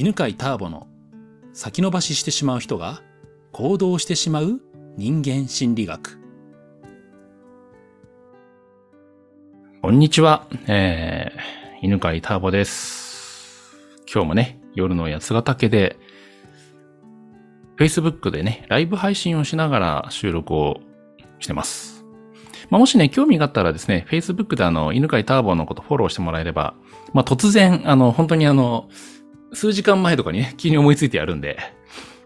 犬飼ターボの先延ばししてしまう人が行動してしまう人間心理学。こんにちは、えー、犬飼ターボです。今日もね、夜の八ヶ岳で、Facebook でね、ライブ配信をしながら収録をしてます。まあ、もしね、興味があったらですね、Facebook であの、犬飼ターボのことフォローしてもらえれば、まあ、突然、あの、本当にあの、数時間前とかにね、急に思いついてやるんで、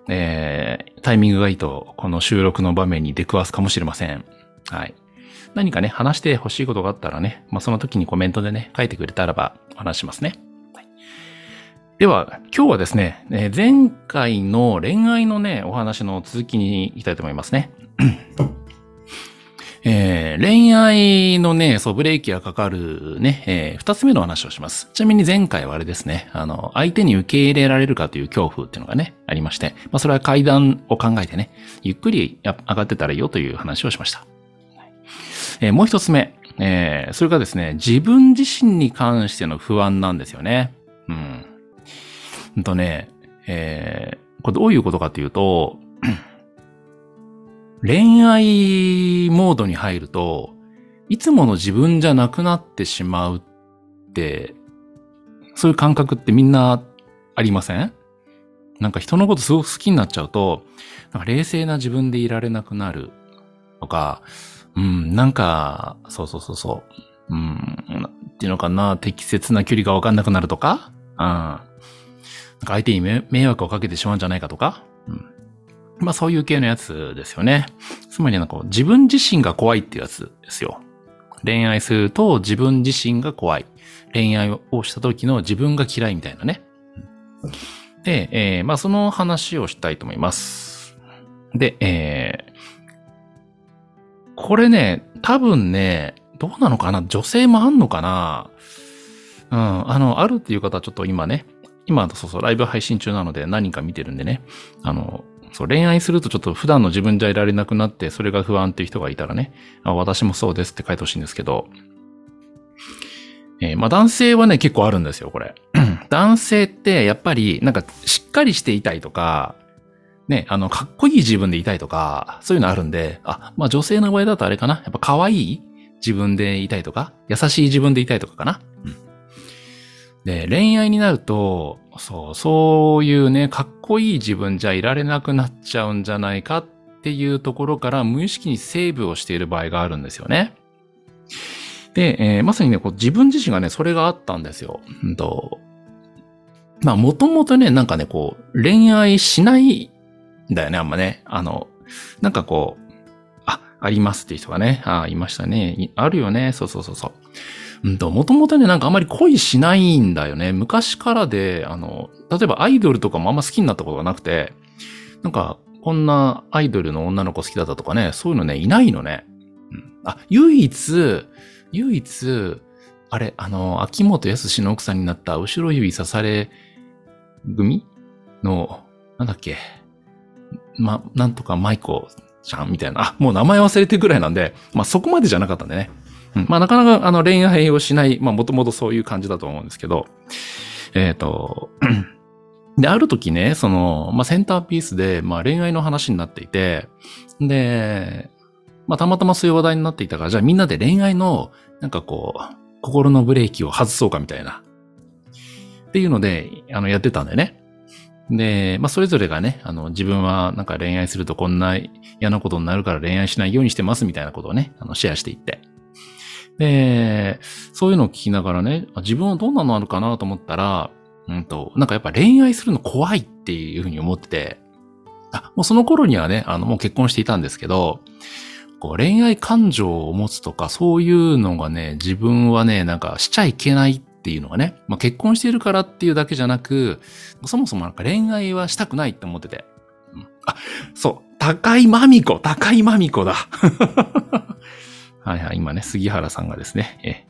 えー、タイミングがいいと、この収録の場面に出くわすかもしれません。はい。何かね、話してほしいことがあったらね、まあ、その時にコメントでね、書いてくれたらば、話しますね。はい、では、今日はですねえ、前回の恋愛のね、お話の続きに行きたいと思いますね。えー、恋愛のね、そう、ブレーキがかかるね、えー、二つ目の話をします。ちなみに前回はあれですね、あの、相手に受け入れられるかという恐怖っていうのがね、ありまして、まあ、それは階段を考えてね、ゆっくり上がってたらいいよという話をしました。えー、もう一つ目、えー、それがですね、自分自身に関しての不安なんですよね。うん。うんとね、えー、これどういうことかというと、恋愛モードに入ると、いつもの自分じゃなくなってしまうって、そういう感覚ってみんなありません？なんか人のことすごく好きになっちゃうと、なんか冷静な自分でいられなくなるとか、うん、なんか、そうそうそうそう、うん、っていうのかな、適切な距離がわかんなくなるとか、うん、なんか相手に迷惑をかけてしまうんじゃないかとか、うん、まあそういう系のやつですよね。つまりなんか自分自身が怖いっていうやつですよ。恋愛すると自分自身が怖い。恋愛をした時の自分が嫌いみたいなね。で、えー、まあその話をしたいと思います。で、えー、これね、多分ね、どうなのかな？女性もあんのかな？うん、あの、あるっていう方はちょっと今ね、今、そうそう、ライブ配信中なので何人か見てるんでね、あの、そう、恋愛するとちょっと普段の自分じゃいられなくなって、それが不安っていう人がいたらね、あ私もそうですって書いてほしいんですけど、えー、まあ男性はね、結構あるんですよ、これ。男性ってやっぱりなんかしっかりしていたいとか、ね、あの、かっこいい自分でいたいとか、そういうのあるんで、あ、まあ女性の場合だとあれかなやっぱ可愛い自分でいたいとか、優しい自分でいたいとかかな。で、恋愛になると、そう、そういうね、かっこいい自分じゃいられなくなっちゃうんじゃないかっていうところから無意識にセーブをしている場合があるんですよね。で、えー、まさにね、こう自分自身がね、それがあったんですよ。うんと、まあ、もともとね、なんかね、こう、恋愛しないんだよね、あんまね。あの、なんかこう、あ、ありますっていう人がね、あ、いましたね。あるよね。そうそうそうそう。うんと、もともとね、なんかあまり恋しないんだよね。昔からで、あの、例えばアイドルとかもあんま好きになったことがなくて、なんか、こんなアイドルの女の子好きだったとかね、そういうのね、いないのね。うん、あ、唯一、唯一、あれ、あの、秋元康の奥さんになった後ろ指刺され組の、なんだっけ、ま、なんとかマイコちゃんみたいな、あ、もう名前忘れてるぐらいなんで、まあそこまでじゃなかったんでね。うん、まあなかなかあの恋愛をしない、まあもともとそういう感じだと思うんですけど、えっ、ー、と、で、ある時ね、その、まあセンターピースで、まあ恋愛の話になっていて、で、まあたまたまそういう話題になっていたから、じゃあみんなで恋愛の、なんかこう、心のブレーキを外そうかみたいな。っていうので、あの、やってたんだよね。で、まあ、それぞれがね、あの、自分はなんか恋愛するとこんな嫌なことになるから恋愛しないようにしてますみたいなことをね、あの、シェアしていって。で、そういうのを聞きながらね、自分はどんなのあるかなと思ったら、うんと、なんかやっぱ恋愛するの怖いっていうふうに思ってて、あ、もうその頃にはね、あの、もう結婚していたんですけど、こう恋愛感情を持つとか、そういうのがね、自分はね、なんかしちゃいけないっていうのがね、まあ、結婚しているからっていうだけじゃなく、そもそもなんか恋愛はしたくないって思ってて。うん、あ、そう、高井まみこ、高井まみこだ。はいはい、今ね、杉原さんがですね、え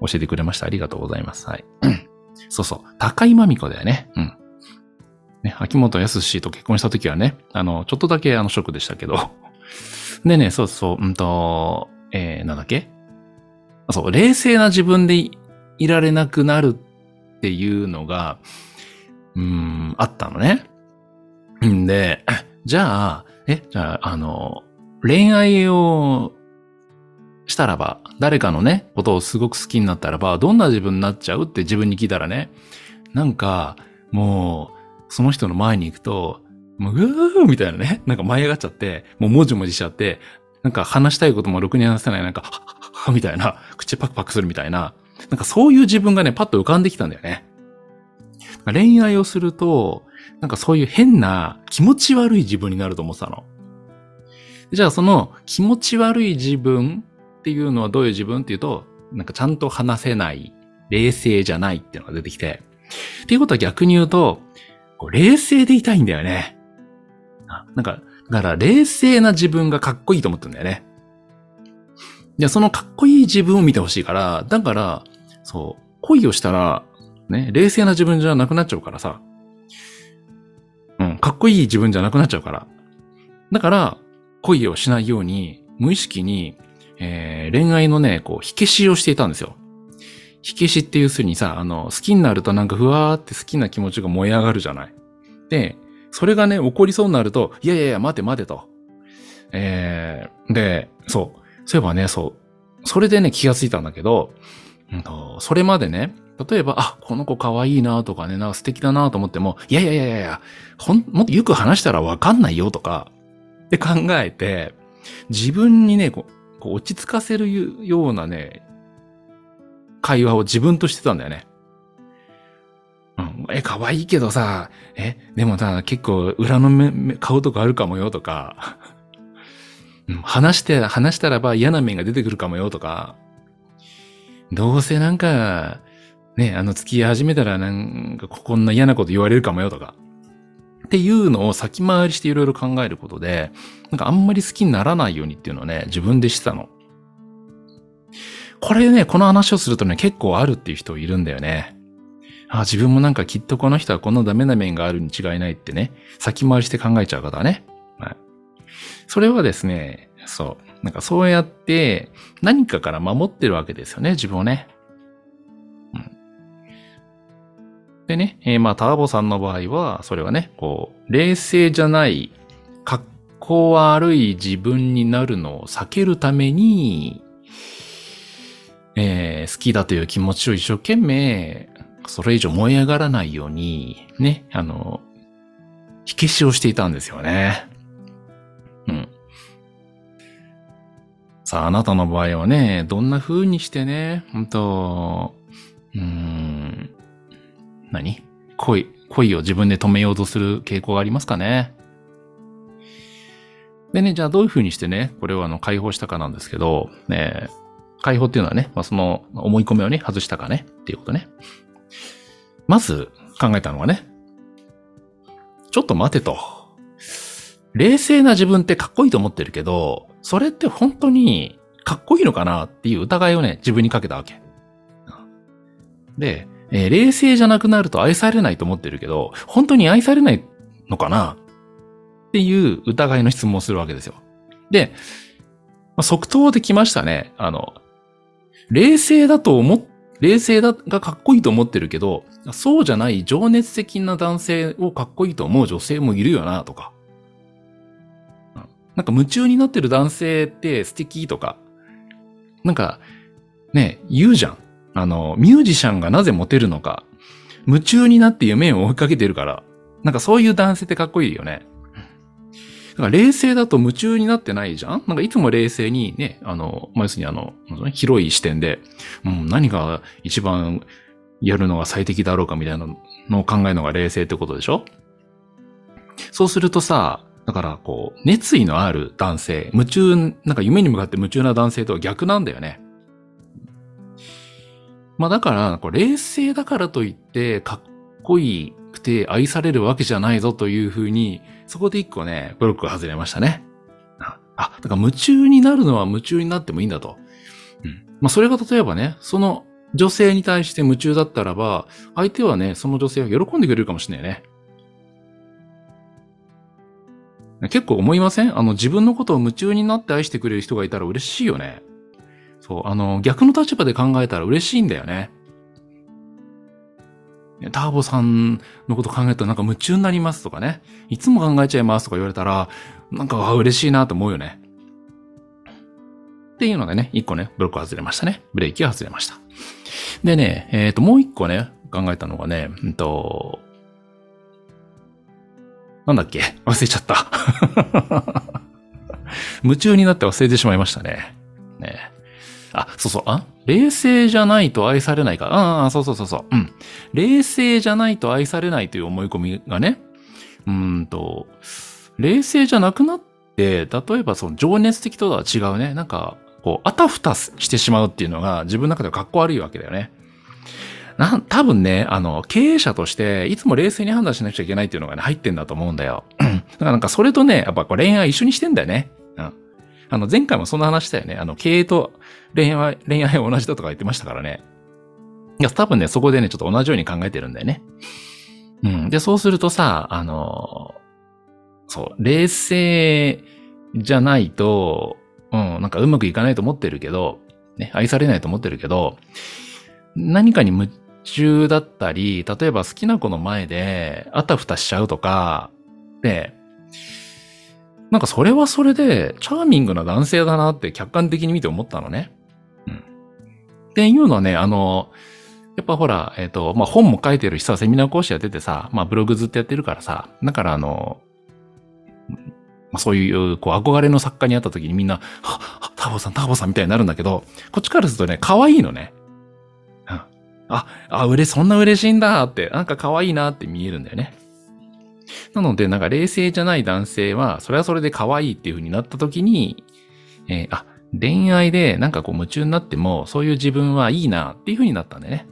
教えてくれました。ありがとうございます。はい。そうそう、高井まみこだよね。うん。ね、秋元康と結婚した時はね、あの、ちょっとだけあの、ショックでしたけど。でね、そうそう、うんと、えー、なんだっけ？そう、冷静な自分でいられなくなるっていうのが、うん、あったのね。んで、じゃあ、え、じゃあ、あの、恋愛をしたらば、誰かのね、ことをすごく好きになったらば、どんな自分になっちゃうって自分に聞いたらね、なんか、もう、その人の前に行くと、もう、うーみたいなね、なんか舞い上がっちゃって、もうもじもじしちゃって、なんか話したいこともろくに話せない、なんか、はっはみたいな、口パクパクするみたいな、なんかそういう自分がね、パッと浮かんできたんだよね。恋愛をすると、なんかそういう変な気持ち悪い自分になると思ってたの。じゃあその気持ち悪い自分っていうのはどういう自分っていうと、なんかちゃんと話せない、冷静じゃないっていうのが出てきて。っていうことは逆に言うと、冷静でいたいんだよね。なんか、だから冷静な自分がかっこいいと思ってるんだよね。いや、そのかっこいい自分を見てほしいから、だから、そう、恋をしたら、ね、冷静な自分じゃなくなっちゃうからさ。うん、かっこいい自分じゃなくなっちゃうから。だから、恋をしないように、無意識に、えー、恋愛のね、こう、火消しをしていたんですよ。火消しっていうするにさ、あの、好きになるとなんかふわーって好きな気持ちが燃え上がるじゃない。で、それがね、起こりそうになると、いやいやいや、待て待てと。えー、で、そう。そういえばね、そう。それでね、気がついたんだけど、うんと、それまでね、例えば、あ、この子可愛いなとかね、なんか素敵だなと思っても、いやいやいやいやほん、もっとよく話したらわかんないよとか、って考えて、自分にね、こう、こう落ち着かせるようなね、会話を自分としてたんだよね。うん、え、可愛いけどさ、え、でもさ、結構裏の目顔とかあるかもよとか、話して、話したらば嫌な面が出てくるかもよとか、どうせなんか、ね、あの付き合い始めたらなんかこんな嫌なこと言われるかもよとか、っていうのを先回りしていろいろ考えることで、なんかあんまり好きにならないようにっていうのをね、自分でしてたの。これね、この話をするとね、結構あるっていう人いるんだよね。あ、自分もなんかきっとこの人はこのダメな面があるに違いないってね、先回りして考えちゃう方はね。はい。それはですね、そう。なんかそうやって何かから守ってるわけですよね、自分をね。でね、えー、まあターボさんの場合は、それはね、こう、冷静じゃない、格好悪い自分になるのを避けるために、えー、好きだという気持ちを一生懸命、それ以上燃え上がらないように、ね、あの、火消しをしていたんですよね。うん。さあ、あなたの場合はね、どんな風にしてね、ほんと、うーん、何？恋、恋を自分で止めようとする傾向がありますかね？でね、じゃあどういう風にしてね、これをあの解放したかなんですけど、ね、解放っていうのはね、まあ、その思い込みをね、外したかね、っていうことね。まず考えたのはね、ちょっと待てと。冷静な自分ってかっこいいと思ってるけど、それって本当にかっこいいのかなっていう疑いをね、自分にかけたわけ。で、えー、冷静じゃなくなると愛されないと思ってるけど、本当に愛されないのかな？っていう疑いの質問をするわけですよ。で、まあ、即答できましたね。あの、冷静だと思っ、冷静だがかっこいいと思ってるけど、そうじゃない情熱的な男性をかっこいいと思う女性もいるよな、とか。なんか夢中になってる男性って素敵とか、なんか、ね、言うじゃん。あの、ミュージシャンがなぜモテるのか。夢中になって夢を追いかけてるから。なんかそういう男性ってかっこいいよね。だから冷静だと夢中になってないじゃん？なんかいつも冷静にね、あの、まあ、要するにあの、広い視点で、うん、何が一番やるのが最適だろうかみたいなのを考えるのが冷静ってことでしょ？そうするとさ、だから、こう、熱意のある男性、夢中、なんか夢に向かって夢中な男性とは逆なんだよね。まあだから、こう冷静だからといって、かっこいいくて愛されるわけじゃないぞというふうに、そこで一個ね、ブロックが外れましたね。あ、だから夢中になるのは夢中になってもいいんだと。うん。まあそれが例えばね、その女性に対して夢中だったらば、相手はね、その女性は喜んでくれるかもしれないね。結構思いません？あの、自分のことを夢中になって愛してくれる人がいたら嬉しいよね。そう、あの、逆の立場で考えたら嬉しいんだよね。ターボさんのこと考えるとなんか夢中になりますとかね。いつも考えちゃいますとか言われたら、なんか嬉しいなと思うよね。っていうのでね、一個ね、ブロック外れましたね。ブレーキが外れました。でね、えっ、ー、と、もう一個ね、考えたのがね、うんと、なんだっけ？忘れちゃった。夢中になって忘れてしまいました。ねあ、そうそう、あ？冷静じゃないと愛されないか。ああ、そうそうそうそう。うん。冷静じゃないと愛されないという思い込みがね、うんと、冷静じゃなくなって、例えばその情熱的とは違うね。なんか、こう、あたふたしてしまうっていうのが自分の中ではかっこ悪いわけだよね。な、多分ね、あの、経営者として、いつも冷静に判断しなくちゃいけないっていうのがね、入ってんだと思うんだよ。だからなんかそれとね、やっぱこう恋愛一緒にしてんだよね。あの、前回もそんな話したよね。あの、経営と恋愛、恋愛は同じだとか言ってましたからね。いや、多分ね、そこでね、ちょっと同じように考えてるんだよね。うん。で、そうするとさ、あの、そう、冷静じゃないと、うん、なんかうまくいかないと思ってるけど、ね、愛されないと思ってるけど、何かに夢中だったり、例えば好きな子の前であたふたしちゃうとか、で、なんかそれはそれで、チャーミングな男性だなって客観的に見て思ったのね。うん。っていうのはね、あの、やっぱほら、えっ、ー、と、まあ、本も書いてるしさ、セミナー講師やっててさ、まあ、ブログずっとやってるからさ、だからあの、まあ、そういう、こう、憧れの作家に会った時にみんな、は、は、タボさん、タボさんみたいになるんだけど、こっちからするとね、可愛いのね。うん。あ、あ、うれ、そんな嬉しいんだって、なんか可愛いなって見えるんだよね。なので、なんか冷静じゃない男性は、それはそれで可愛いっていう風になった時に、えー、あ、恋愛でなんかこう夢中になっても、そういう自分はいいなっていう風になったんだよね。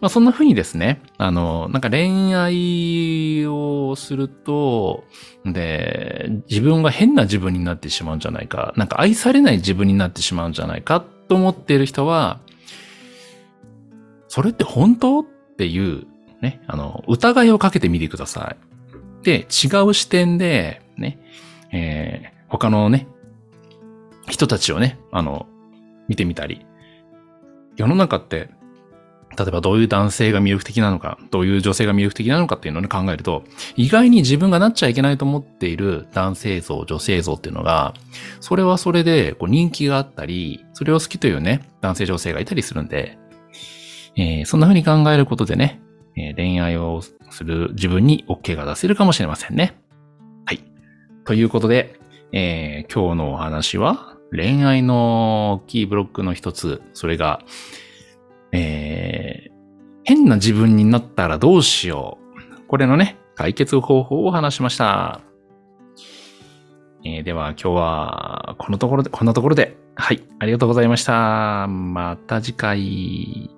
まあそんな風にですね、あの、なんか恋愛をすると、で、自分が変な自分になってしまうんじゃないか、なんか愛されない自分になってしまうんじゃないかと思っている人は、それって本当？っていうね、あの、疑いをかけてみてください。で、違う視点で、ね、えー、他のね、人たちをね、あの、見てみたり、世の中って、例えばどういう男性が魅力的なのか、どういう女性が魅力的なのかっていうのを、ね、考えると、意外に自分がなっちゃいけないと思っている男性像、女性像っていうのが、それはそれでこう人気があったり、それを好きというね、男性女性がいたりするんで、えー、そんな風に考えることでね、え恋愛をする自分に OK が出せるかもしれませんね。はい。ということで、えー、今日のお話は、恋愛のキーブロックの一つ、それが、えー、変な自分になったらどうしよう。これのね、解決方法を話しました。えー、では今日はこのところで、こんなところで、はい、ありがとうございました。また次回。